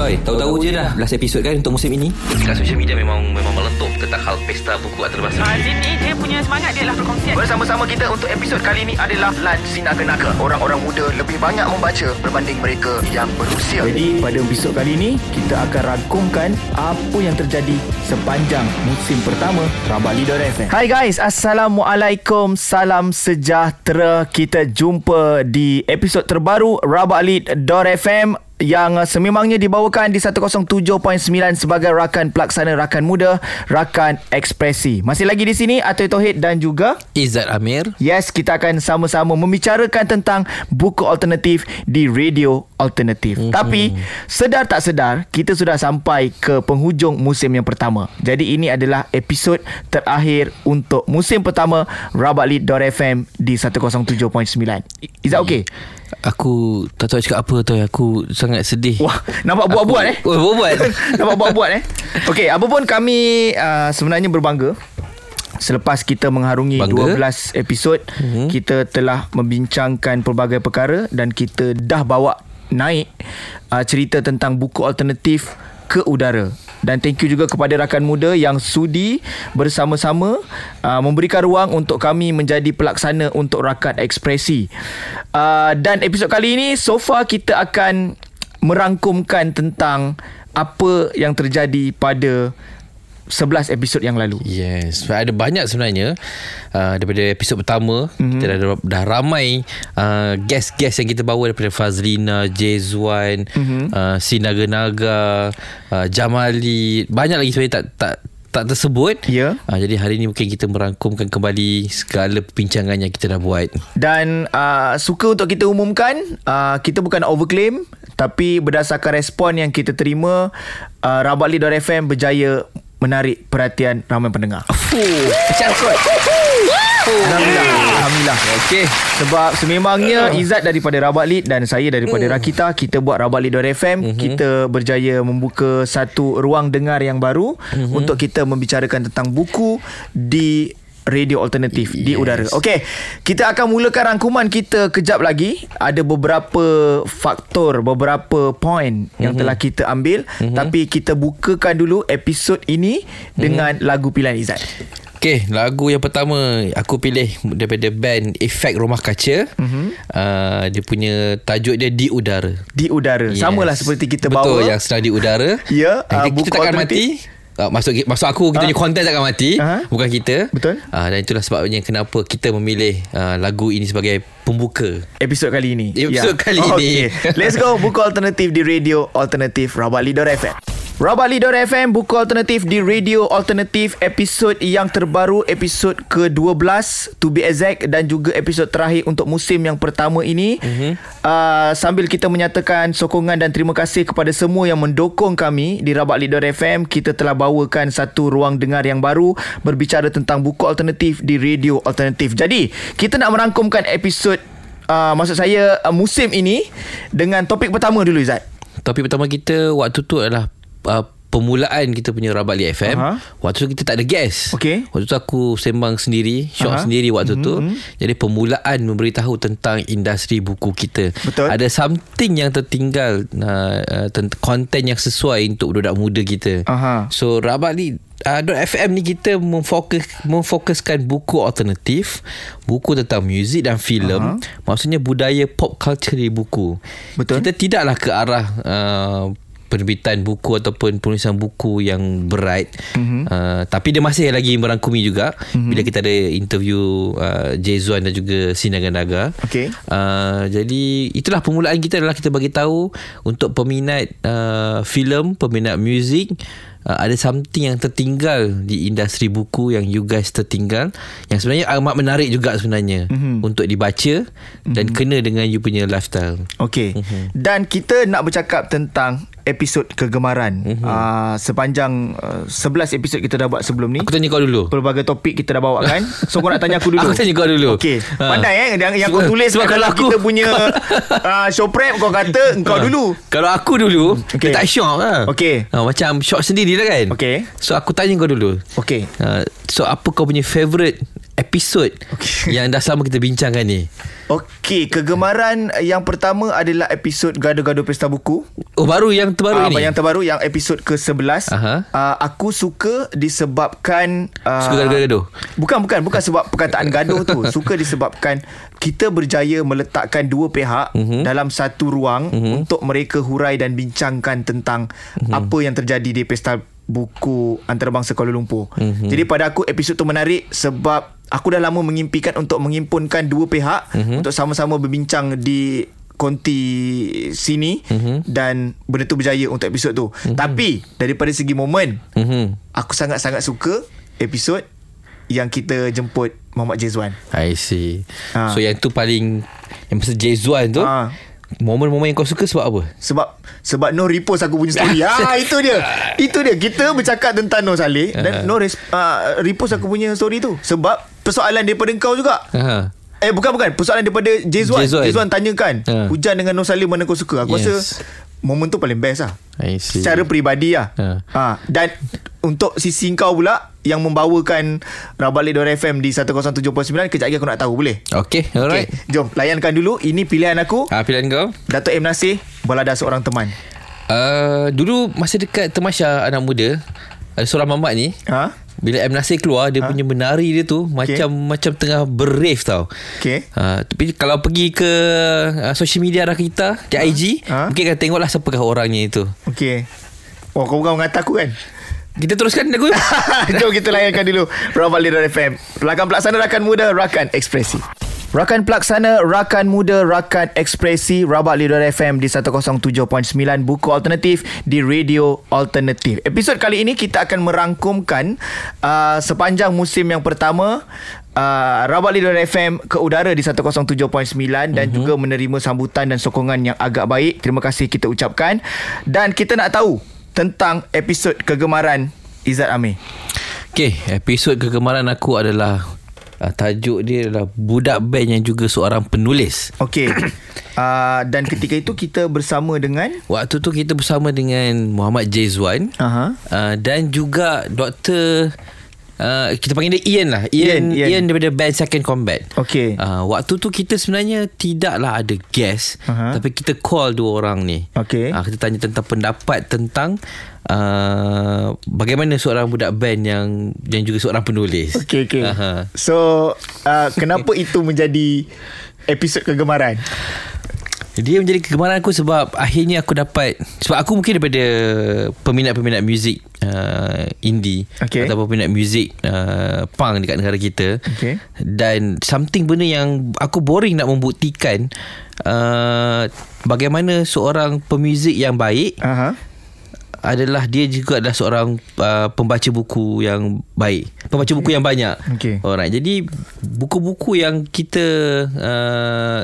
Toy, tahu-tahu je dah 11 episod kan untuk musim ini. Dekat social media memang memang meletup tentang hal pesta buku antarabangsa. Azin ni dia punya semangat dia lah perkongsian. Bersama-sama kita untuk episod kali ini adalah Lan Sinaga Orang-orang muda lebih banyak membaca berbanding mereka yang berusia. Jadi pada episod kali ini kita akan rangkumkan apa yang terjadi sepanjang musim pertama Rabak Leader FM. Hai guys, Assalamualaikum, salam sejahtera. Kita jumpa di episod terbaru Rabak Leader FM yang sememangnya dibawakan di 107.9 sebagai rakan pelaksana rakan muda, rakan ekspresi. Masih lagi di sini Atoy Tohid dan juga Izzat Amir. Yes, kita akan sama-sama membicarakan tentang buku alternatif di radio alternatif. Mm-hmm. Tapi sedar tak sedar, kita sudah sampai ke penghujung musim yang pertama. Jadi ini adalah episod terakhir untuk musim pertama Rabatlit.fm di 107.9. Is that okay? Aku tak tahu cakap apa tu. Aku sangat sedih. Wah, nampak buat-buat eh? Oh, buat-buat. nampak buat-buat eh? Okey, apa pun kami uh, sebenarnya berbangga Selepas kita mengharungi Bangga. 12 episod, mm-hmm. kita telah membincangkan pelbagai perkara dan kita dah bawa naik uh, cerita tentang buku alternatif ke udara. Dan thank you juga kepada rakan muda yang sudi bersama-sama uh, memberikan ruang untuk kami menjadi pelaksana untuk rakan ekspresi. Uh, dan episod kali ini so far kita akan merangkumkan tentang apa yang terjadi pada 11 episod yang lalu. Yes, ada banyak sebenarnya uh, daripada episod pertama mm-hmm. kita dah, dah ramai uh, guest-guest yang kita bawa daripada Fazlina, Jezwan, mm-hmm. uh, Sinaga Naga, uh, Jamali, banyak lagi sebenarnya tak tak tak tersebut. Ya. Uh, jadi hari ini mungkin kita merangkumkan kembali segala perbincangan yang kita dah buat. Dan uh, suka untuk kita umumkan, uh, kita bukan overclaim tapi berdasarkan respon yang kita terima, uh, Rabatli.fm berjaya menarik perhatian ramai pendengar. Fuh, macam kot. Alhamdulillah. Alhamdulillah. Okey. Sebab sememangnya Izzat daripada Rabat Lead dan saya daripada Hmm. Rakita kita buat Rabat Lead.fm Mhm. kita berjaya membuka satu ruang dengar yang baru Mhm. untuk kita membicarakan tentang buku di radio alternatif yes. di udara. Okey, kita akan mulakan rangkuman kita kejap lagi. Ada beberapa faktor, beberapa point yang Mhm. telah kita ambil tapi kita bukakan dulu episod ini dengan Mhm. lagu pilihan Izzat. Okey, lagu yang pertama aku pilih daripada band Efek Rumah Kaca. Mm-hmm. Uh, dia punya tajuk dia Di Udara. Di udara. Yes. Samalah seperti kita Betul, bawa yang sedang di udara. Ya, Dan uh, kita, takkan mati. Uh, maksud maksud aku kita Ah. punya konten takkan mati Aha. bukan kita Betul. uh, dan itulah sebabnya kenapa kita memilih uh, lagu ini sebagai pembuka episod kali ini. Episod kali ini. Okay. Let's go buku alternatif di radio alternatif Rabatli.fm. Rabatli.fm buku alternatif di radio alternatif episod yang terbaru episod ke-12 to be exact dan juga episod terakhir untuk musim yang pertama ini. Mm-hmm. Uh, sambil kita menyatakan sokongan dan terima kasih kepada semua yang mendukung kami di Rabatli.fm kita telah bawakan satu ruang dengar yang baru berbicara tentang buku alternatif di radio alternatif. Jadi, kita nak merangkumkan episod uh, maksud saya uh, musim ini dengan topik pertama dulu Izzat. topik pertama kita waktu tu adalah uh, permulaan kita punya Rabat Li FM. Aha. Waktu tu kita tak ada guest. Okey. Waktu tu aku sembang sendiri, shock Aha. sendiri waktu tu. Jadi permulaan memberitahu tentang industri buku kita. Betul. Ada something yang tertinggal uh, uh, konten yang sesuai untuk budak muda kita. Aha. So Rabat Li uh, .fm ni kita memfokus memfokuskan buku alternatif, buku tentang muzik dan filem. Maksudnya budaya pop culture di buku. Betul. Kita tidaklah ke arah uh, penerbitan buku ataupun penulisan buku yang berat mm-hmm. uh, tapi dia masih lagi merangkumi juga mm-hmm. bila kita ada interview uh, Jezwan dan juga Sinaga Naga Okey. uh, jadi itulah permulaan kita adalah kita bagi tahu untuk peminat uh, filem peminat muzik Uh, ada something yang tertinggal di industri buku yang you guys tertinggal yang sebenarnya amat menarik juga sebenarnya mm-hmm. untuk dibaca mm-hmm. dan kena dengan you punya lifestyle. Okey. Dan kita nak bercakap tentang episod kegemaran. Uh, sepanjang uh, 11 episod kita dah buat sebelum ni. Aku tanya kau dulu. Pelbagai topik kita dah bawa kan. So kau nak tanya aku dulu. Aku tanya kau dulu. Okey. Ha. Pandai eh yang, yang kau tulis sebab kat kalau aku- kita punya uh, show prep kau kata engkau Ha. dulu. Kalau aku dulu okay. Tak shock lah Okey. ha, Macam shock sendiri lah kan Okey. So aku tanya kau dulu Okey. uh, So apa kau punya favourite episod okay. yang dah sama kita bincangkan ni. Okey, kegemaran yang pertama adalah episod Gaduh-gaduh Pesta Buku. Oh baru yang terbaru Ah, ni. yang terbaru yang episod ke-11. Aha. Uh, aku suka disebabkan uh, Suka gaduh-gaduh? Bukan bukan bukan sebab perkataan gaduh tu. Suka disebabkan kita berjaya meletakkan dua pihak mm-hmm. dalam satu ruang mm-hmm. untuk mereka hurai dan bincangkan tentang mm-hmm. apa yang terjadi di pesta buku antarabangsa Kuala Lumpur. Mm-hmm. Jadi pada aku episod tu menarik sebab aku dah lama mengimpikan untuk menghimpunkan dua pihak Mhm. mm-hmm. untuk sama-sama berbincang di konti sini Mhm. mm-hmm. dan benda tu berjaya untuk episod tu. Mm-hmm. Tapi daripada segi momen Mhm. aku sangat-sangat suka episod yang kita jemput Muhammad Jezwan. I see. Ha. So yang tu paling yang pasal Jezuan tu. Ha. Momen-momen yang kau suka sebab apa? Sebab sebab Noh repost aku punya story. ah itu dia. Itu dia. Kita bercakap tentang Noh Saleh dan Noh res, uh, repost aku punya story tu sebab persoalan daripada kau juga. Ha. Eh bukan bukan persoalan daripada Jezwan. Jezwan. Jezwan tanyakan Ha. hujan dengan Noh Saleh mana kau suka. Aku Yes. rasa momen tu paling best lah. I see. Secara peribadi lah. Ha. Ha. Dan untuk sisi kau pula yang membawakan Rabalik Dora FM di 107.9 kejap lagi aku nak tahu boleh? Okay, alright. Okay, jom layankan dulu. Ini pilihan aku. Ah pilihan kau? Datuk M Nasir Balada seorang teman. Uh, dulu masa dekat Temasya anak muda ada seorang mamat ni Ha? Bila M Nasir keluar dia ha? punya menari dia tu macam macam tengah berrave tau. Okey. Uh, tapi kalau pergi ke uh, social media dah kita di IG Ha? mungkin akan tengoklah siapakah orangnya itu. Okey. Oh, kau bukan mengata aku kan? Kita teruskan lagu. Jom kita layankan dulu Rawal Leader FM Rakan pelaksana Rakan Muda Rakan Ekspresi Rakan pelaksana Rakan Muda Rakan Ekspresi Rabat Leader FM di 107.9 Buku Alternatif di Radio Alternatif Episod kali ini kita akan merangkumkan uh, Sepanjang musim yang pertama Uh, Rabat Leader FM ke udara di 107.9 dan uh-huh. juga menerima sambutan dan sokongan yang agak baik. Terima kasih kita ucapkan. Dan kita nak tahu tentang episod kegemaran Izzat Amir. Okay, episod kegemaran aku adalah uh, tajuk dia adalah budak band yang juga seorang penulis. Okey. uh, dan ketika itu kita bersama dengan Waktu tu kita bersama dengan Muhammad Jezwan Aha. uh, dan juga Dr. Uh, kita panggil dia Ian lah Ian, Ian, Ian. Ian. daripada band Second Combat Okey. uh, Waktu tu kita sebenarnya Tidaklah ada guest Aha. Tapi kita call dua orang ni Okey. uh, Kita tanya tentang pendapat Tentang uh, Bagaimana seorang budak band Yang Yang juga seorang penulis Okey okey. Aha. So uh, kenapa itu menjadi episod kegemaran? Dia menjadi kegemaran aku sebab akhirnya aku dapat sebab aku mungkin daripada peminat-peminat muzik uh, indie Okey. ataupun peminat muzik uh, punk dekat negara kita. Okey. Dan something benda yang aku boring nak membuktikan uh, bagaimana seorang pemuzik yang baik Aha. adalah dia juga adalah seorang uh, pembaca buku yang baik. Pembaca buku yang banyak. Okey. Alright. Jadi buku-buku yang kita uh,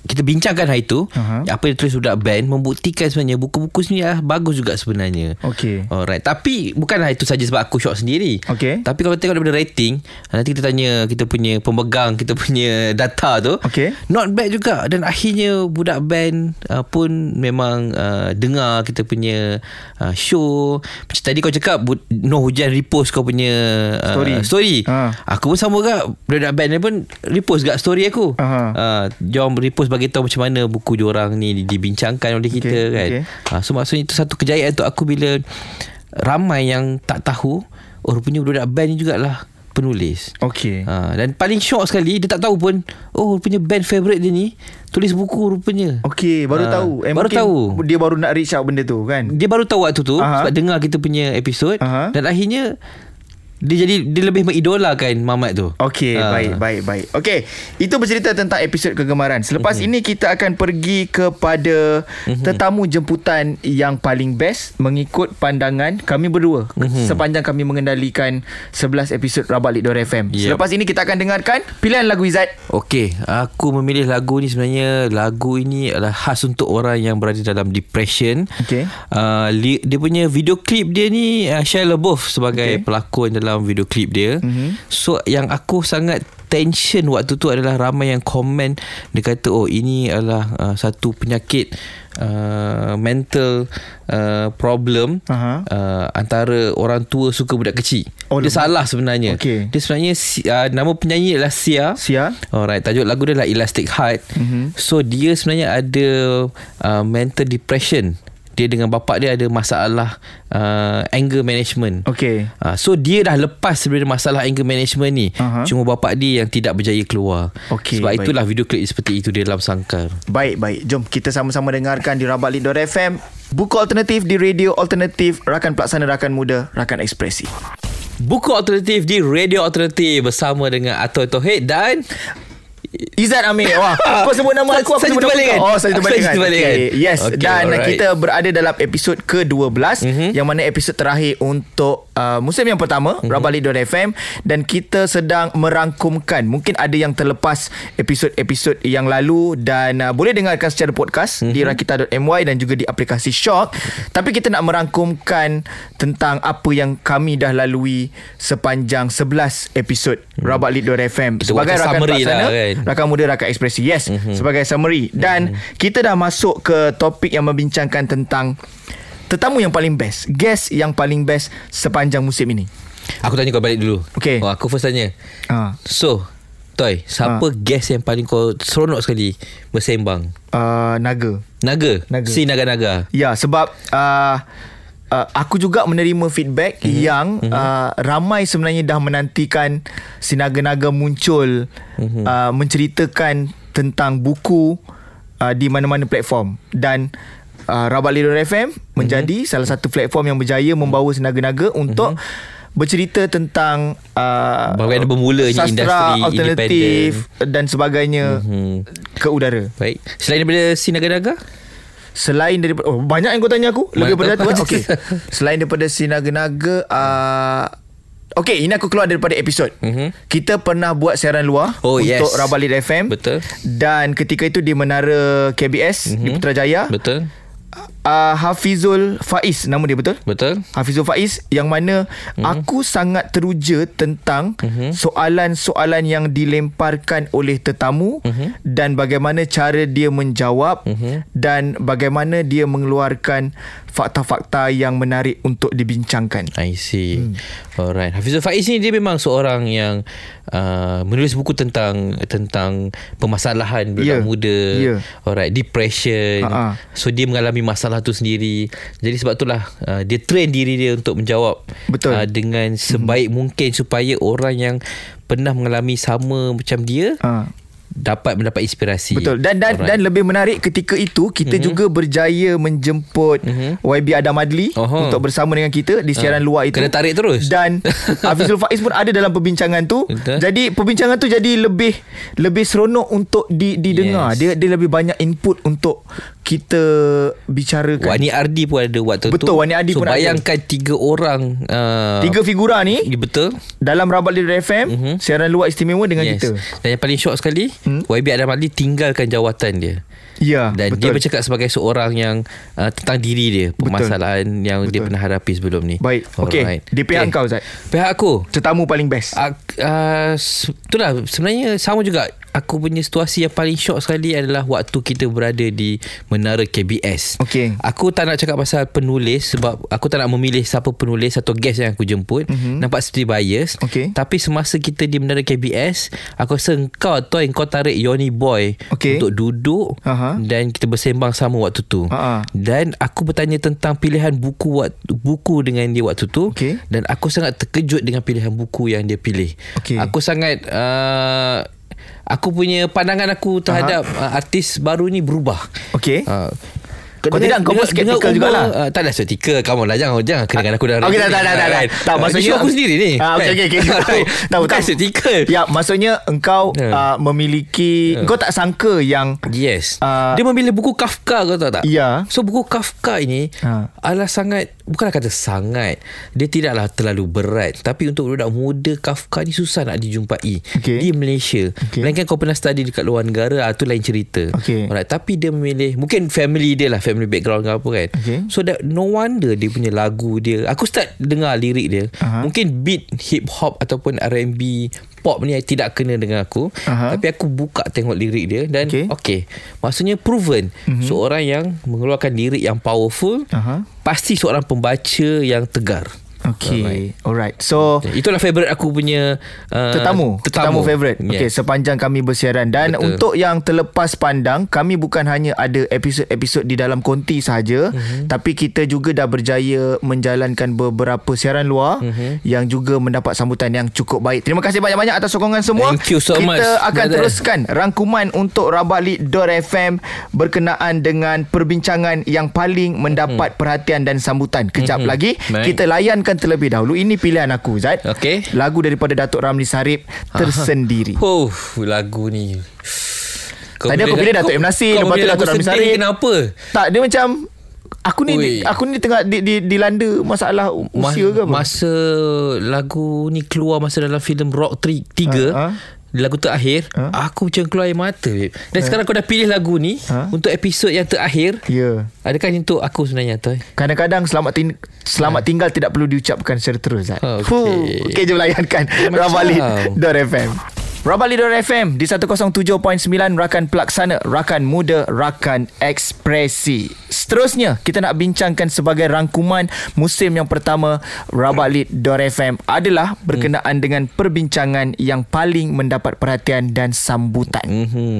kita bincangkan hari tu Aha. apa yang tulis budak band membuktikan sebenarnya buku-buku sini ah bagus juga sebenarnya. Okey. Alright. Tapi bukanlah itu saja sebab aku shot sendiri. Okey. Tapi kalau tengok daripada rating, nanti kita tanya kita punya pemegang, kita punya data tu. Okey. Not bad juga dan akhirnya budak band uh, pun memang uh, dengar kita punya uh, show. Macam tadi kau cakap bu- No Hujan repost kau punya uh, Story. story. Ha. Aku pun sama juga budak band ni pun repost gak story aku. Aha. Uh, jom repost bagi tahu macam mana buku diorang ni dibincangkan oleh kita Okey, kan. okey. Uh, so maksudnya itu satu kejayaan untuk aku bila ramai yang tak tahu oh rupanya budak band ni jugalah penulis. Okey. Ha, dan paling shock sekali Dia tak tahu pun Oh rupanya band favourite dia ni Tulis buku rupanya Okey, baru Ah, tahu. Eh, baru tahu. Dia baru nak reach out benda tu kan? Dia baru tahu waktu tu Aha. Sebab dengar kita punya episod. Dan akhirnya Dia jadi Dia lebih mengidolakan Mamat tu Okey, Ah. baik, baik, baik. Okey, itu bercerita tentang episod kegemaran. Selepas Mhm. ini kita akan pergi kepada tetamu jemputan yang paling best mengikut pandangan kami berdua Mhm. sepanjang kami mengendalikan 11 episod Rabak Lidor FM. Yep. Selepas ini kita akan dengarkan pilihan lagu Izzat. Okey, aku memilih lagu ni sebenarnya lagu ini adalah khas untuk orang yang berada dalam depression. Okey. Uh, dia punya video klip dia ni uh, Shia LaBeouf sebagai okay. pelakon dalam video klip dia. Mm-hmm. So yang aku sangat tension waktu tu adalah ramai yang komen dia kata oh ini adalah uh, satu penyakit uh, mental uh, problem Aha. uh, antara orang tua suka budak kecil. Oh, dia lepas- salah sebenarnya. Okey. Dia sebenarnya uh, nama penyanyi adalah Sia. Sia. Alright, tajuk lagu dia adalah Elastic Heart. Mm-hmm. So dia sebenarnya ada uh, mental depression. Dia dengan bapak dia ada masalah uh, anger management. Okey. Uh, so dia dah lepas sebenarnya masalah anger management ni. Aha. Cuma bapak dia yang tidak berjaya keluar. Okey, Sebab baik. itulah video klip seperti itu dia dalam sangkar. Baik, baik. Jom kita sama-sama dengarkan di Rabalik.fm. Buku alternatif di radio alternatif. Rakan pelaksana, rakan muda, rakan ekspresi. Buku alternatif di Radio Alternatif bersama dengan Atoy Tohid dan Izzat Amir Wah Kau sebut nama aku Aku sebut nama kau Oh saya terbalikkan Saya terbalikkan. okay. Yes Okay, Dan alright. kita berada dalam episod ke-12 Mhm. mm-hmm. Yang mana episod terakhir Untuk uh, musim yang pertama Mhm. mm-hmm. Rabalik.fm Dan kita sedang merangkumkan Mungkin ada yang terlepas Episod-episod yang lalu Dan uh, boleh dengarkan secara podcast Mhm. mm-hmm. Di rakita.my Dan juga di aplikasi Shock Tapi kita nak merangkumkan Tentang apa yang kami dah lalui Sepanjang 11 episod Rabalik.fm Mhm. Kita Sebagai buat rakan summary lah, kan? Rakan Muda Rakan Ekspresi Yes Mhm. mm-hmm. Sebagai summary Dan mm-hmm. kita dah masuk ke topik yang membincangkan tentang Tetamu yang paling best Guest yang paling best Sepanjang musim ini Aku tanya kau balik dulu. Okey. Oh, aku first tanya. uh, So, Toy, siapa Ha. guest yang paling kau seronok sekali bersembang? uh, Naga Naga? Naga. Si Naga-Naga. Ya sebab uh, uh, Aku juga menerima feedback Mhm. mm-hmm. Yang mm-hmm. Uh, Ramai sebenarnya dah menantikan Si Naga-Naga muncul Mhm. mm-hmm. uh, Menceritakan Tentang buku uh, Di mana-mana platform Dan uh, Rabalik FM Mhm. Menjadi salah satu platform yang berjaya Membawa si Naga-Naga Untuk Bercerita tentang uh, Bagaimana bermulanya sastra industri alternatif dan sebagainya Mhm. ke udara. Baik. Selain daripada si Naga-Naga? Selain daripada oh, Banyak yang kau tanya aku Lebih daripada tahu. tu Okey Selain daripada si naga-naga uh, Okey ini aku keluar daripada episod Mhm. Kita pernah buat siaran luar Oh, Untuk yes. Rabalit FM Betul. Dan ketika itu di Menara KBS Di Mhm. Putrajaya Betul. Uh, Hafizul Faiz Nama dia betul? Betul. Hafizul Faiz yang mana Mhm. mm-hmm. aku sangat teruja tentang mm-hmm. soalan-soalan yang dilemparkan oleh tetamu Mhm. mm-hmm. dan bagaimana cara dia menjawab Mhm. mm-hmm. dan bagaimana dia mengeluarkan fakta-fakta yang menarik untuk dibincangkan. I see. Hmm. Alright. Hafizul Faiz ni dia memang seorang yang uh, menulis buku tentang tentang permasalahan budak Ya. muda. Ya. Alright, depression. Ha-ha. So dia mengalami masalah tu sendiri. Jadi sebab itulah uh, dia train diri dia untuk menjawab Betul. Uh, dengan sebaik hmm. mungkin supaya orang yang pernah mengalami sama macam dia Ha. Dapat mendapat inspirasi. Betul dan dan Alright. dan lebih menarik ketika itu kita mm-hmm. juga berjaya menjemput mm-hmm. YB Adam Adli Oho. untuk bersama dengan kita di siaran Ah, luar itu. kena tarik terus. Dan Hafizul Faiz pun ada dalam perbincangan tu. Betul. Jadi perbincangan tu jadi lebih lebih seronok untuk di didengar. Yes. Dia dia lebih banyak input untuk kita bicarakan. Wani Ardi pun ada waktu tu. Betul, Wani Ardi so, pun ada. bayangkan tiga orang uh, Tiga figura ni Betul dalam Rabat Leader FM Mhm. siaran luar istimewa dengan yes. kita. Dan yang paling shock sekali Hmm? YB Adam Adli tinggalkan jawatan dia Ya, Dan betul. dia bercakap sebagai seorang yang uh, Tentang diri dia Permasalahan yang dia Betul. pernah hadapi sebelum ni Baik. Okey, di pihak kau, Zat. Pihak aku Tetamu paling best. Uh, uh, itulah sebenarnya sama juga aku punya situasi yang paling shock sekali adalah waktu kita berada di menara KBS. Okey. Aku tak nak cakap pasal penulis sebab aku tak nak memilih siapa penulis atau guest yang aku jemput. Mm-hmm. Nampak seperti bias. Okey. Tapi semasa kita di menara KBS, aku rasa engkau Toy kau tarik Yoni Boy Okey. untuk duduk Aha. dan kita bersembang sama waktu tu. Ha-ha. Dan aku bertanya tentang pilihan buku waktu, buku dengan dia waktu tu Okey. dan aku sangat terkejut dengan pilihan buku yang dia pilih. Okey. Aku sangat uh, aku punya pandangan aku terhadap uh, artis baru ni berubah. Okey. Uh, Kau tidak, kau pun skeptical jugalah. Uh, tak ada skeptical. Kamu lah jangan jangan kena dengan aku dah. Okey, tak, tak, tak, tak, tak. Tak, Uh, maksudnya- aku sendiri ni. Ah, okey, okey, okey. Tahu, tahu, Bukan tahu. skeptical. Ya, maksudnya engkau Ya. uh, memiliki engkau tak sangka yang Yes. Ah. dia memilih buku Kafka kau tahu tak? Ya. So buku Kafka ini Ha. adalah sangat bukanlah kata sangat. Dia tidaklah terlalu berat, tapi untuk budak muda Kafka ni susah nak dijumpai Okey. di Malaysia. Okey. Melainkan kau pernah study dekat luar negara, ah, tu lain cerita. Okey. Alright, tapi dia memilih mungkin family dia lah, family background ke apa kan. Okey. So that no wonder dia punya lagu dia. Aku start dengar lirik dia. Aha. Mungkin beat hip hop ataupun R&B pop ni tidak kena dengan aku Aha. tapi aku buka tengok lirik dia dan Okey. okay, maksudnya proven mm-hmm. seorang yang mengeluarkan lirik yang powerful Aha. pasti seorang pembaca yang tegar Okay Alright So itulah favourite aku punya uh, Tetamu Tetamu favourite yes. Okay sepanjang kami bersiaran Dan Betul. untuk yang terlepas pandang Kami bukan hanya ada episod-episod di dalam konti sahaja Mhm. mm-hmm. Tapi kita juga dah berjaya Menjalankan beberapa siaran luar Mhm. mm-hmm. Yang juga mendapat sambutan yang cukup baik Terima kasih banyak-banyak atas sokongan semua Thank you so kita much, Kita akan brother. teruskan rangkuman untuk Rabalik.fm Berkenaan dengan perbincangan yang paling mendapat mm-hmm. perhatian dan sambutan Kejap Mhm. lagi Baik. Kita layankan terlebih dahulu Ini pilihan aku Zat Okey. Lagu daripada Datuk Ramli Sarip Tersendiri Oh, lagu ni. Kau Tadi aku pilih- Datuk M. Nasir, lepas tu Datuk Ramli Sarip. Kenapa? Tak dia macam Aku ni Ui. Aku ni tengah di, di, dilanda Masalah Ma- usia ke apa Masa lagu ni keluar masa dalam filem Rock 3 Ha, ha. Lagu terakhir Ha? Aku macam keluar air mata babe. Dan sekarang kau dah pilih lagu ni Ha? Untuk episod yang terakhir Ya Adakah ini untuk aku sebenarnya Toy? Kadang-kadang selamat ting- selamat tinggal tidak perlu diucapkan secara terus Zat. Ha, okey. Fuh, Okey jom layankan Macam. Rabalid.fm Rabalid.fm di 107.9 Rakan Pelaksana, Rakan Muda, Rakan Ekspresi. Seterusnya, kita nak bincangkan sebagai rangkuman musim yang pertama Rabalid.fm adalah berkenaan dengan perbincangan yang paling mendapat perhatian dan sambutan. Mm-hmm.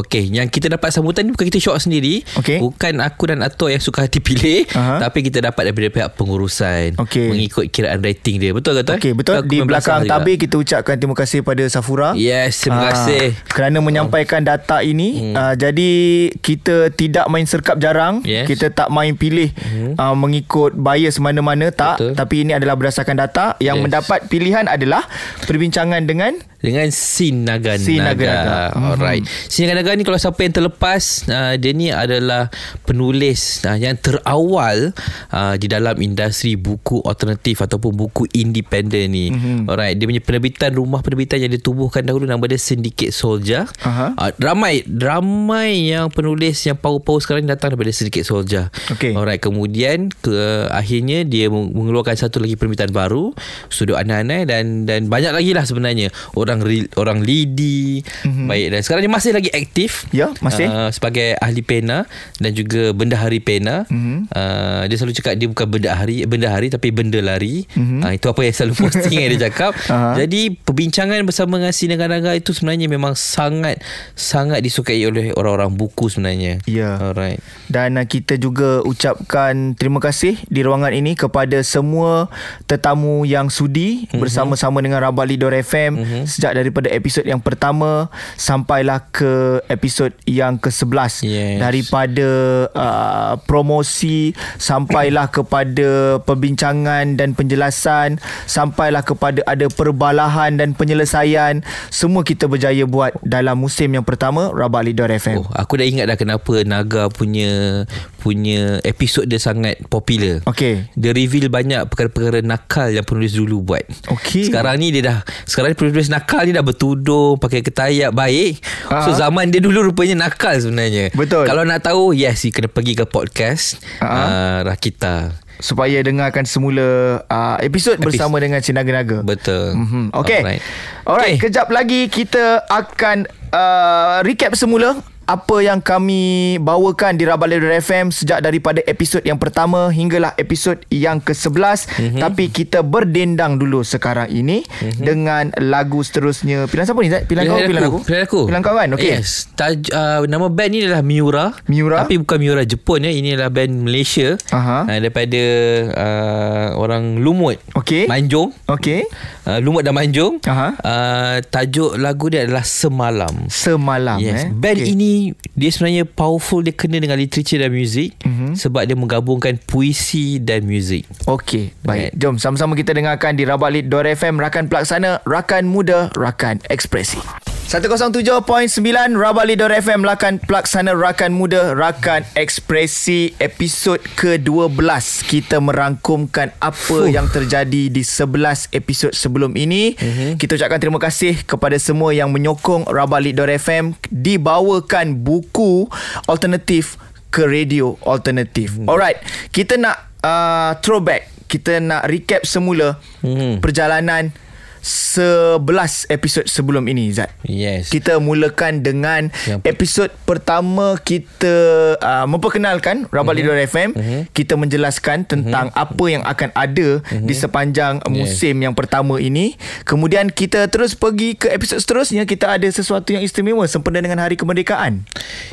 Okey, yang kita dapat sambutan ni bukan kita syok sendiri. Okey. Bukan aku dan Ato yang suka hati pilih, Aha. tapi kita dapat daripada pihak pengurusan Okey. mengikut kiraan rating dia. Betul ke Toy? Okey, betul. Di belakang tabir kita ucapkan terima kasih pada Safura. Yes, terima Ah, kasih. Kerana menyampaikan data ini hmm. uh, Jadi kita tidak main serkap jarang Yes. Kita tak main pilih hmm. uh, Mengikut bias mana-mana Tak Betul. Tapi ini adalah berdasarkan data Yang Yes. mendapat pilihan adalah Perbincangan dengan Dengan Sin Naga Sin Naga Naga. Alright. Sin Naga Naga ni kalau siapa yang terlepas, uh, dia ni adalah penulis uh, yang terawal uh, di dalam industri buku alternatif ataupun buku independen ni. Mm-hmm. Alright. Dia punya penerbitan rumah penerbitan yang ditubuhkan dahulu nama dia Syndicate Soldier. Aha. Uh, ramai ramai yang penulis yang power-power sekarang ni datang daripada Syndicate Soldier. Okey. Alright. Kemudian ke akhirnya dia mengeluarkan satu lagi penerbitan baru, Studio Anai-Anai dan dan banyak lagi lah sebenarnya. Orang ri- orang lidi mm-hmm. baik dan sekarang dia masih lagi aktif Ya, masih. uh, sebagai ahli pena dan juga bendahari pena mm-hmm. uh, dia selalu cakap dia bukan benda hari benda hari tapi benda lari mm-hmm. uh, itu apa yang selalu posting yang dia cakap Aha. jadi perbincangan bersama dengan si naga-naga itu sebenarnya memang sangat sangat disukai oleh orang-orang buku sebenarnya Ya. alright Dan uh, kita juga ucapkan terima kasih di ruangan ini kepada semua tetamu yang sudi mm-hmm. bersama-sama dengan Rabali.fm mm-hmm. Sejak daripada episod yang pertama sampailah ke episod yang ke-11 Yes. daripada uh, promosi sampailah kepada perbincangan dan penjelasan sampailah kepada ada perbalahan dan penyelesaian semua kita berjaya buat dalam musim yang pertama Rabali.fm Oh, aku dah ingat dah kenapa Naga punya punya episod dia sangat popular. Okey. Dia reveal banyak perkara-perkara nakal yang penulis dulu buat. Okey. Sekarang ni dia dah sekarang ni penulis nakal ni dah bertudung, pakai ketayak baik. Ah. So zaman dia dulu rupanya nakal sebenarnya. Betul. Kalau nak tahu, yes, you kena pergi ke podcast Ah. uh, Rakita. supaya dengarkan semula uh, episod bersama dengan Sinaga-naga. Betul. Mm-hmm. Okay. Alright. Alright. Alright. Okay. Kejap lagi kita akan uh, recap semula apa yang kami bawakan di Rabalai FM sejak daripada episod yang pertama hinggalah episod yang ke-11 mm-hmm. tapi kita berdendang dulu sekarang ini mm-hmm. dengan lagu seterusnya pilihan siapa ni Zat? pilihan, kau pilihan aku Pilihan aku. pilihan kau kan okey Yes. Taj, uh, nama band ni adalah Miura. Miura. Tapi bukan Miura Jepun ya. Ini adalah band Malaysia. Aha. Uh, daripada uh, orang Lumut. Okey. Manjung. okey Uh, Lumut dan Manjung. Aha. Uh, tajuk lagu dia adalah Semalam. semalam Yes. eh Band Okey. ini dia sebenarnya powerful dia kena dengan literature dan muzik Mhm. mm-hmm. sebab dia menggabungkan puisi dan muzik. Okey, baik. Right. Jom sama-sama kita dengarkan di Rabalit.fm Rakan Pelaksana, Rakan Muda, Rakan Ekspresi. 107.9 Rabalit.fm Rakan Pelaksana, Rakan Muda, Rakan Ekspresi episod ke-12. Kita merangkumkan apa Fuh. yang terjadi di 11 episod sebelum ini. Mm-hmm. Kita ucapkan terima kasih kepada semua yang menyokong Rabalit.fm dibawakan buku alternatif ke radio alternatif. Hmm. Alright, kita nak uh, throwback. Kita nak recap semula Hmm. perjalanan 11 episod sebelum ini Zat. Yes. Kita mulakan dengan Yang- episod pertama kita uh, memperkenalkan Rabat Mhm. Leader FM. Kita menjelaskan tentang apa yang akan ada Mhm. di sepanjang musim yang pertama ini. Kemudian kita terus pergi ke episod seterusnya. Kita ada sesuatu yang istimewa sempena dengan Hari Kemerdekaan.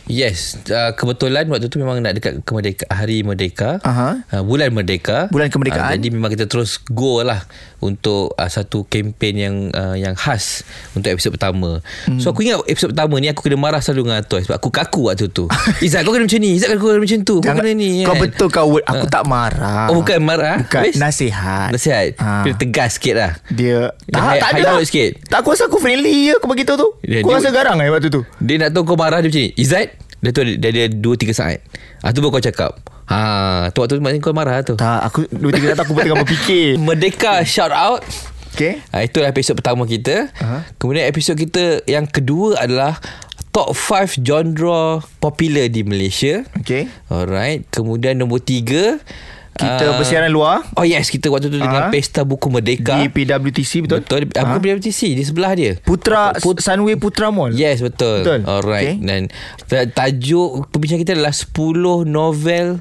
Yes, uh, kebetulan waktu tu memang nak dekat kemerdeka Hari Merdeka, Aha. uh, bulan Merdeka. Bulan kemerdekaan. Uh, jadi memang kita terus go lah untuk uh, satu kempen yang uh, yang khas untuk episod pertama. Hmm. So aku ingat episod pertama ni aku kena marah selalu dengan Atoy sebab aku kaku waktu tu. Izzat kau kena macam ni, Izzat kau kena macam tu. Kau kena ni. Kau kan? betul kau word. Aku tak marah. Oh bukan marah Bukan. Habis? Nasihat. Nasihat Ha. Kena tegas sikit lah Dia tak, high- tak ada. note sikit. Tak aku rasa aku friendly je aku bagi tahu tu. Dia- Kau dia- rasa garang eh waktu tu. Dia nak tahu kau marah dia macam ni Izzat Dia tu dia ada 2-3 saat ah, Tu baru kau cakap Ha, tu waktu maknanya kau marah tu Tak, aku dua tiga tak aku pun tengah berfikir. Merdeka shout out Okay. ha, Itulah episod pertama kita Aha. Kemudian episod kita yang kedua adalah Top 5 genre popular di Malaysia Okay. Alright Kemudian nombor 3 Kita bersiaran luar Oh yes Kita waktu tu dengan Aha. Pesta Buku Merdeka di PWTC betul? Betul Aku Ha? PWTC Di sebelah dia Putra Put- Sunway Putra Mall. Yes betul. Betul. Alright. Okay. Dan ta- tajuk perbincangan kita adalah 10 novel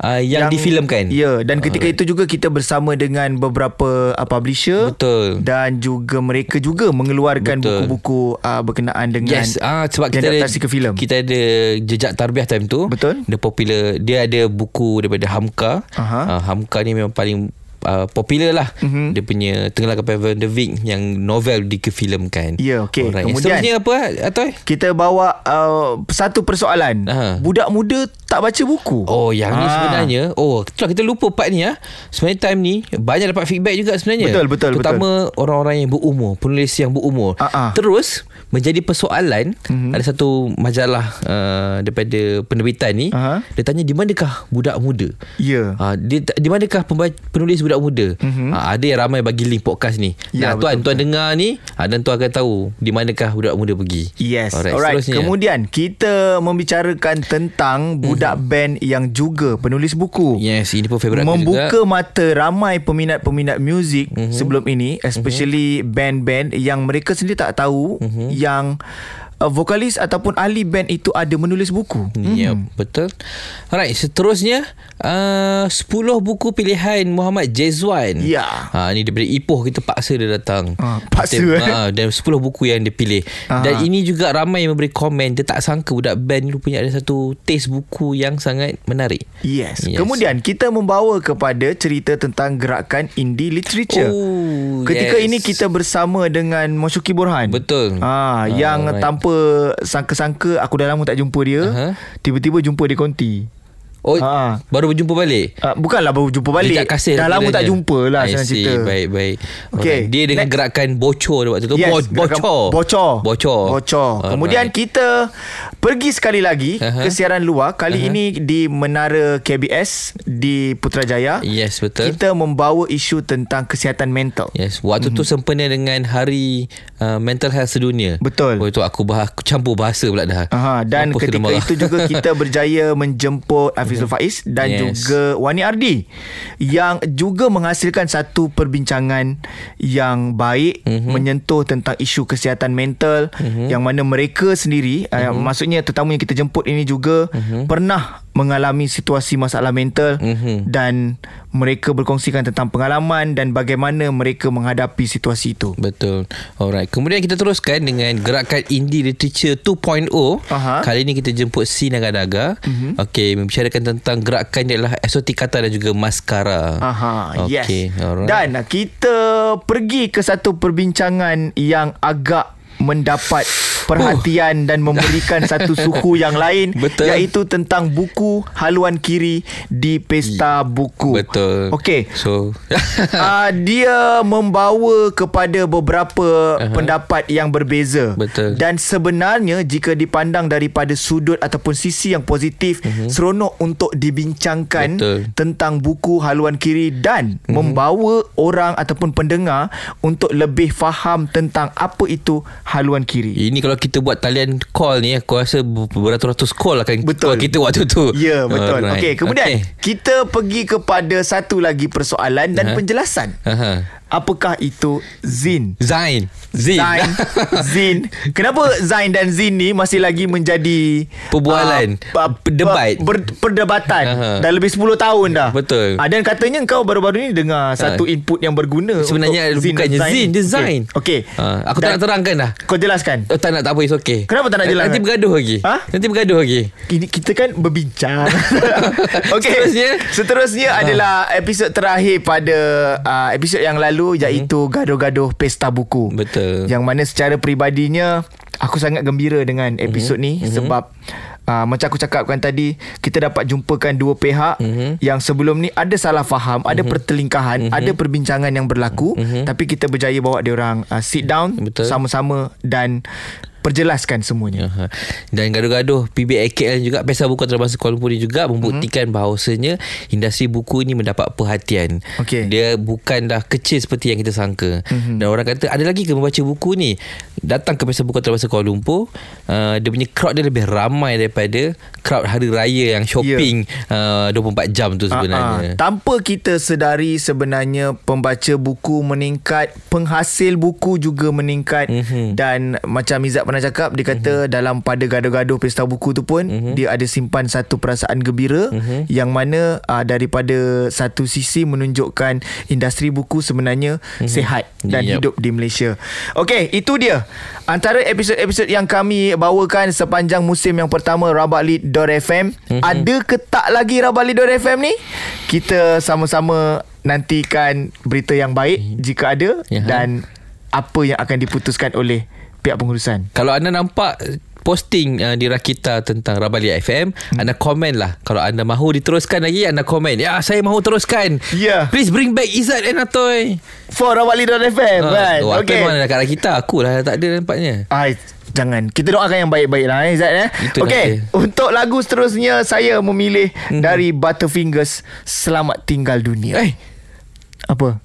uh, yang, yang difilmkan. Ya, dan ketika itu juga kita bersama dengan beberapa uh, publisher Betul. dan juga mereka juga mengeluarkan Betul. buku-buku uh, berkenaan dengan Yes, ah sebab kita ada diadaptasi ke filem. kita ada jejak tarbiyah time tu. Betul. Dia popular. Dia ada buku daripada Hamka. Aha. Uh, Hamka ni memang paling uh, popular lah. Mhm. Dia punya Tenggelam Kapal Van der Wijk yang novel dikefilmkan. Ya, okey. Alright. Kemudian- Seterusnya apa Atoy? kita bawa uh, satu persoalan. Aha. Budak muda tak baca buku. Oh yang ni Ah. sebenarnya Oh itulah kita lupa part ni ah. Sebenarnya time ni Banyak dapat feedback juga sebenarnya Betul, betul, Terutama orang-orang yang berumur Penulis yang berumur Ah, ah. Terus Menjadi persoalan Mhm. Ada satu majalah uh, Daripada penerbitan ni Aha. Dia tanya di manakah budak muda Ya. Ha, di, di manakah pembaca, penulis budak muda? Mhm. Ha, ada yang ramai bagi link podcast ni. Ya, nah, tuan, betul, tuan dengar ni ha, dan tuan akan tahu di manakah budak muda pergi. Yes. Alright, Alright. Kemudian kita membicarakan tentang budak band yang juga penulis buku. Yes, ini pun favourite aku Membuka juga. mata ramai peminat-peminat muzik Mhm. sebelum ini especially band-band yang mereka sendiri tak tahu Mhm. yang uh, vokalis ataupun ahli band itu ada menulis buku. Ya, Mhm. betul. Alright, seterusnya uh, 10 buku pilihan Muhammad Jezwan. Ya. Ha ni daripada Ipoh kita paksa dia datang. Ah, paksa, Kita, eh? ha, dan 10 buku yang dia pilih. Ah. Dan ini juga ramai yang memberi komen dia tak sangka budak band ni punya ada satu taste buku yang sangat menarik. Yes. Yes. Kemudian kita membawa kepada cerita tentang gerakan indie literature. Oh, Ketika yes. ini kita bersama dengan Moshuki Burhan. Betul. Ah, yang Alright. tanpa sangka-sangka aku dah lama tak jumpa dia. Aha. Tiba-tiba jumpa di konti. Oh, Ah. baru berjumpa balik. Uh, bukanlah baru jumpa balik. Jejak kasih dah lama tak jumpa lah senang cerita. Baik, baik. Okey. Alright. Dia dengan Next. gerakan bocor dia waktu tu. Yes, Bo- bocor. Bocor. Bocor. Bocor. Kemudian kita pergi sekali lagi Aha. ke siaran luar. Kali Aha. ini di Menara KBS di Putrajaya. Yes, betul. Kita membawa isu tentang kesihatan mental. Yes, waktu tu sempena dengan Hari uh, Mental Health Sedunia. Mhm. Betul. Oh itu aku bahas aku campur bahasa pula dah. Aha, dan Mampus kena ketika itu juga kita berjaya menjemput Hafizul Faiz dan Yes. juga Wani Ardi yang juga menghasilkan satu perbincangan yang baik Mhm. menyentuh tentang isu kesihatan mental yang mana mereka sendiri uh, Mhm. maksudnya tetamu yang kita jemput ini juga pernah mengalami situasi masalah mental Mhm. dan mereka berkongsikan tentang pengalaman dan bagaimana mereka menghadapi situasi itu. Betul. Alright. Kemudian kita teruskan dengan gerakan Indie Literature 2.0. Aha. Kali ini kita jemput Si Naga-Naga. Mm-hmm. Okey, membicarakan tentang gerakan dia adalah esotik kata dan juga maskara. Aha, Okey, yes. alright. Dan kita pergi ke satu perbincangan yang agak mendapat perhatian dan memberikan satu suhu yang lain Betul. iaitu tentang buku haluan kiri di pesta buku. Betul. Okey. So, uh, dia membawa kepada beberapa uh-huh. pendapat yang berbeza. Betul. Dan sebenarnya jika dipandang daripada sudut ataupun sisi yang positif, uh-huh. seronok untuk dibincangkan Betul. tentang buku haluan kiri dan uh-huh. membawa orang ataupun pendengar untuk lebih faham tentang apa itu haluan kiri. ini kalau kita buat talian call ni aku rasa ber- beratus-ratus call akan Betul. call kita waktu tu. Ya, betul. Alright. Okey, kemudian Okey. kita pergi kepada satu lagi persoalan dan Aha. penjelasan. Aha. Apakah itu Zin? Zain Zin Zain Zin Kenapa Zain dan Zin ni Masih lagi menjadi Perbualan. ah, Berdebat. ber, Perdebatan Aha. Dah lebih 10 tahun dah Betul. ah, Dan katanya kau baru-baru ni Dengar satu input yang berguna Sebenarnya untuk bukannya dan Zin Dia Zain Okay, okay. ha, Aku tak nak terangkan dah Kau jelaskan Oh, tak nak tak apa It's okay Kenapa tak nak jelaskan? Nanti bergaduh lagi Ha? Nanti bergaduh lagi ini kita kan berbincang. Okey. Seterusnya? Seterusnya adalah episod terakhir pada uh, episod yang lalu iaitu gaduh-gaduh pesta buku. Betul. Yang mana secara peribadinya aku sangat gembira dengan episod ni sebab Uh, macam aku cakapkan tadi kita dapat jumpakan dua pihak mm-hmm. yang sebelum ni ada salah faham, mm-hmm. ada pertelingkahan, mm-hmm. ada perbincangan yang berlaku mm-hmm. tapi kita berjaya bawa dia orang uh, sit down Betul. sama-sama dan perjelaskan semuanya. Aha. Dan gaduh-gaduh PBAKL juga Pesta Buku Antarabangsa Kuala Lumpur ni juga Membuktikan mm-hmm. bahawasanya Industri buku ini mendapat perhatian Okey. Dia bukanlah kecil seperti yang kita sangka mm-hmm. Dan orang kata Ada lagi ke membaca buku ni Datang ke Pesta Buku Antarabangsa Kuala Lumpur uh, Dia punya crowd dia lebih ramai daripada Crowd Hari Raya yang shopping yeah. uh, 24 jam tu sebenarnya Uh-uh. Tanpa kita sedari sebenarnya pembaca buku meningkat, penghasil buku juga meningkat Mhm. dan macam Izzat pernah cakap dia kata dalam pada gaduh-gaduh pesta buku tu pun Mhm. dia ada simpan satu perasaan gembira yang mana uh, daripada satu sisi menunjukkan industri buku sebenarnya sihat dan. Yep. hidup di Malaysia. Okey, itu dia. Antara episod-episod yang kami bawakan sepanjang musim yang pertama Rabak Lead FM. Mhm. Ada ke tak lagi Rabak Lead FM ni? Kita sama-sama nantikan berita yang baik jika ada Ya. dan apa yang akan diputuskan oleh pihak pengurusan. Kalau anda nampak posting uh, di Rakita tentang Rabali FM, hmm. anda komen lah. Kalau anda mahu diteruskan lagi, anda komen. Ya, saya mahu teruskan. Ya. Please bring back Izzat and Atoy. For Rabak Lead FM kan? oh, Okey. Atoy mana dekat Rakita? Aku lah tak ada nampaknya. Ai, jangan. Kita doakan yang baik-baik lah eh, Zat eh. Okey, dia. untuk lagu seterusnya saya memilih dari Butterfingers Selamat Tinggal Dunia. Eh, Apa?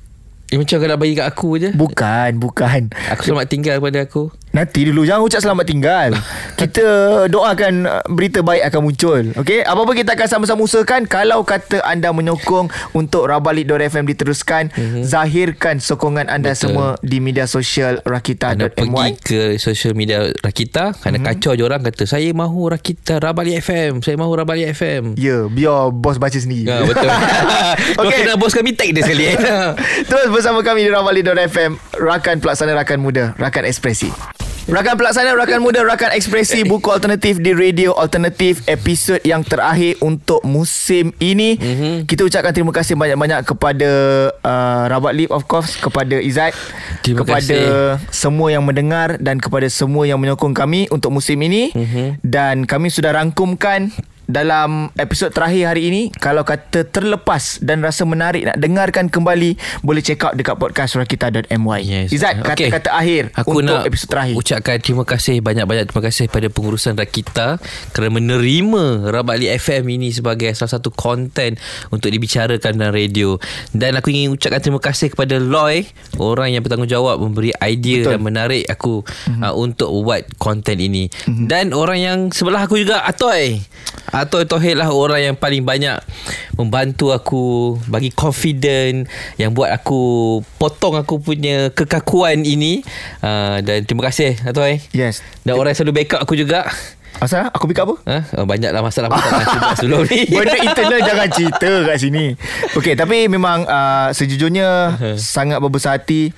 eh macam kau nak bagi kat aku je. Bukan, bukan. Aku selamat tinggal pada aku. Nanti dulu. Jangan ucap selamat tinggal. Kita doakan uh, Berita baik akan muncul. Okey? Apa-apa kita akan sama-sama usahakan. Kalau kata anda menyokong Untuk Rabalik.fm diteruskan mm-hmm. Zahirkan sokongan anda Betul. semua Di media sosial Anda pergi Rakita.my ke social media Rakita Kerana Mhm. kacau je orang kata Saya mahu Rakita Rabali FM Saya mahu Rabali FM Ya Biar bos baca sendiri. Ya betul. Okey. kena bos kami tag dia sekali. Eh. Terus bersama kami di Ravali.fm Rakan pelaksana Rakan Muda Rakan Ekspresi Rakan pelaksana Rakan Muda Rakan Ekspresi Buku alternatif di Radio Alternatif Episod yang terakhir Untuk musim ini mm-hmm. Kita ucapkan terima kasih banyak-banyak Kepada uh, Rabat Lip of course Kepada Izzat Terima Kepada kasih. semua yang mendengar Dan kepada semua yang menyokong kami Untuk musim ini mm-hmm. Dan kami sudah rangkumkan dalam episod terakhir hari ini kalau kata terlepas dan rasa menarik nak dengarkan kembali boleh check out dekat podcast rakita.my Yes. Izzat kata-kata akhir Aku untuk nak episod terakhir ucapkan terima kasih banyak-banyak terima kasih pada pengurusan Rakita kerana menerima Rabali FM ini sebagai salah satu konten untuk dibicarakan dalam radio dan aku ingin ucapkan terima kasih kepada Loy orang yang bertanggungjawab memberi idea Betul. dan menarik aku mm-hmm. uh, untuk buat konten ini mm-hmm. dan orang yang sebelah aku juga Atoy Atoy Tohid lah orang yang paling banyak membantu aku bagi confident yang buat aku potong aku punya kekakuan ini uh, dan terima kasih Atoy yes dan orang yang selalu backup aku juga Asal aku pick up apa? Ha? Oh, banyaklah masalah-masalah sebab sebelum ni. Benda internal jangan cerita kat sini. Okey, tapi memang uh, sejujurnya sangat berbesar hati.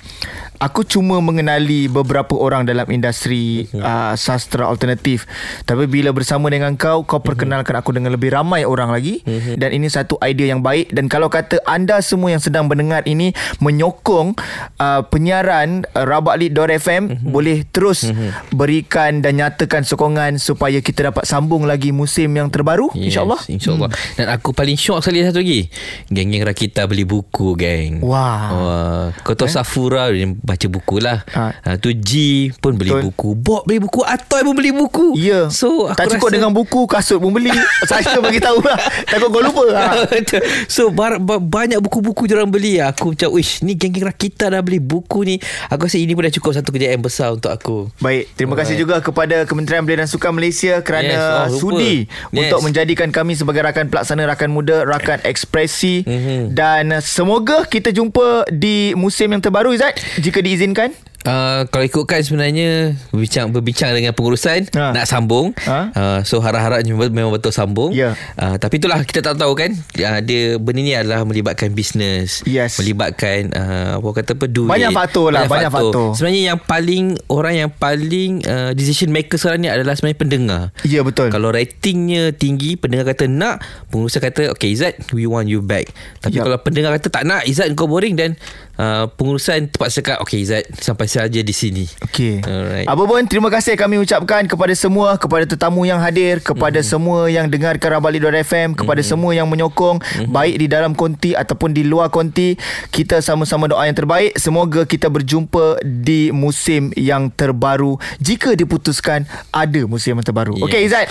Aku cuma mengenali beberapa orang dalam industri uh, sastra alternatif. Tapi bila bersama dengan kau, kau perkenalkan aku dengan lebih ramai orang lagi. Dan ini satu idea yang baik. Dan kalau kata anda semua yang sedang mendengar ini menyokong uh, penyiaran uh, Rabaklit.fm, boleh terus berikan dan nyatakan sokongan supaya kita dapat sambung lagi musim yang terbaru. Yes, InsyaAllah. InsyaAllah hmm. Dan aku paling syok sekali satu lagi Geng-geng Rakita beli buku geng Wah. Wah. Kau tahu eh? Safura baca buku lah. Ha. Ha. tu G pun beli Betul. buku. Bob beli buku. Atoy pun beli buku. Ya. So aku tak cukup rasa, dengan buku, kasut pun beli. Saya bagi tahu lah. Takut kau lupa. Ha. So bar, bar, banyak buku-buku dia orang beli Aku macam Wish ni geng-geng Rakita dah beli buku ni Aku rasa ini pun dah cukup Satu kejayaan besar untuk aku Baik, terima kasih Alright. juga kepada Kementerian Belia dan Sukan Malaysia kerana Yes, oh, sudi Yes. untuk menjadikan kami sebagai rakan pelaksana rakan muda, rakan ekspresi Mhm. dan semoga kita jumpa di musim yang terbaru Izzat jika diizinkan. Uh, kalau ikutkan sebenarnya berbincang berbincang dengan pengurusan Ha. nak sambung Ha. uh, so harap-harapnya memang betul sambung Ya. uh, tapi itulah kita tak tahu kan uh, dia benda ni adalah melibatkan bisnes Yes. melibatkan uh, apa kata apa duit Banyak faktor lah, banyak faktor. sebenarnya yang paling orang yang paling uh, decision maker sekarang ni adalah sebenarnya pendengar Ya betul. kalau ratingnya tinggi Pendengar kata nak Pengurusan kata Okay Izzat We want you back Tapi Yup. kalau pendengar kata tak nak Izzat kau boring Dan uh, pengurusan terpaksa cakap Okay Izzat Sampai saja di sini Okey. Alright. Apa pun terima kasih kami ucapkan kepada semua, kepada tetamu yang hadir, kepada Mhm. mm-hmm. semua yang dengarkan Rabali.fm, kepada mm-hmm. semua yang menyokong Mhm. mm-hmm. baik di dalam konti ataupun di luar konti. Kita sama-sama doa yang terbaik. Semoga kita berjumpa di musim yang terbaru jika diputuskan ada musim yang terbaru. Yeah. Yeah. Okey Izzat.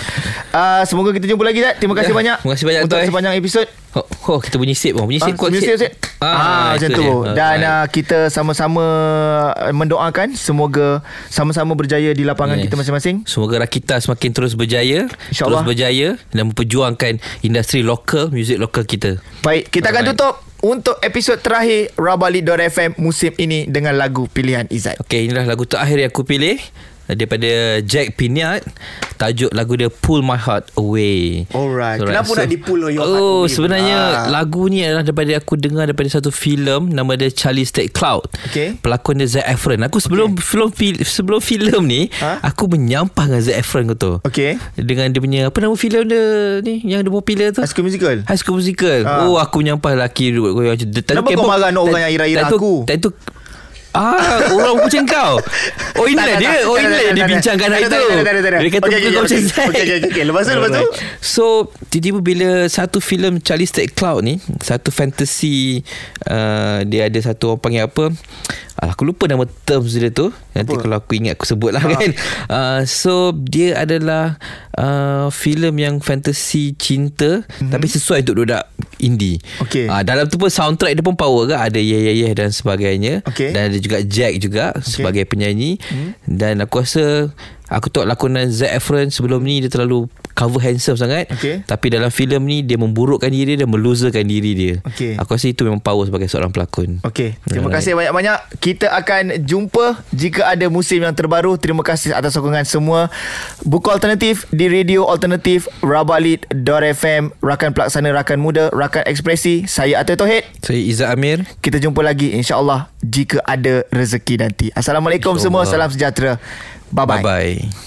Uh, semoga kita jumpa lagi Izzat. Terima kasih Ya, banyak. terima kasih banyak, untuk sepanjang episod. Oh, oh kita bunyi sip oh, Bunyi sip Ah, kuat music, music. Ah, macam itu tu. dia. Dan Alright. uh, kita sama-sama uh, mendoakan semoga sama-sama berjaya di lapangan Yes. kita masing-masing. Semoga Rakita semakin terus berjaya InsyaAllah. Terus berjaya Dan memperjuangkan Industri lokal Muzik lokal kita Baik, kita akan tutup untuk episod terakhir Rabali.fm musim ini dengan lagu pilihan Izzat. Okay inilah lagu terakhir yang aku pilih Daripada Jack Piniat Tajuk lagu dia Pull My Heart Away Alright. Kenapa nak di-pull your heart Oh away? sebenarnya Ah. Lagu ni adalah daripada aku dengar Daripada satu filem Nama dia Charlie State Cloud Okay. Pelakon dia Zac Efron Aku sebelum okay. film, fil- sebelum filem ni Ha? Aku menyampah dengan Zac Efron kau tahu Okey. Dengan dia punya Apa nama filem dia ni Yang dia popular tu High School Musical. High School Musical Ha. Oh aku menyampah lelaki dulu Kau yang Kenapa kau marah nak orang yang ira-ira aku? Tak tu Ah, orang macam kau. Oh inilah Tak, dia. tak. Oh inilah tak, dibincangkan tak, hari tu. Dia kata okey, kau macam. Zack. Okey, okey, okey. Lepas tu, lepas tu? So tiba-tiba bila satu filem Charlie State Cloud ni, satu fantasy uh, dia ada satu orang panggil apa? Alah, aku lupa nama terms dia tu. Nanti Apa? kalau aku ingat aku sebut lah Ha. kan. Uh, so dia adalah uh, filem yang fantasy cinta mm-hmm. tapi sesuai untuk budak indie. Okey. Uh, dalam tu pun soundtrack dia pun power ke ada yeah yeah yeah dan sebagainya. Okey. Dan ada juga Jack juga okay. sebagai penyanyi hmm. dan aku rasa aku tengok lakonan Zac Efron sebelum ni dia terlalu cover handsome sangat Okey. tapi dalam filem ni dia memburukkan diri dia dan meloserkan diri dia Okey. aku rasa itu memang power sebagai seorang pelakon Okey, terima Alright. kasih banyak-banyak. Kita akan jumpa jika ada musim yang terbaru. Terima kasih atas sokongan semua. Buku alternatif di Radio Alternatif Rabalit.fm Rakan Pelaksana Rakan Muda Rakan Ekspresi Saya Atul Tohid saya Izzat Amir Kita jumpa lagi insyaAllah Jika ada rezeki nanti Assalamualaikum semua InsyaAllah. Salam sejahtera Bye-bye bye bye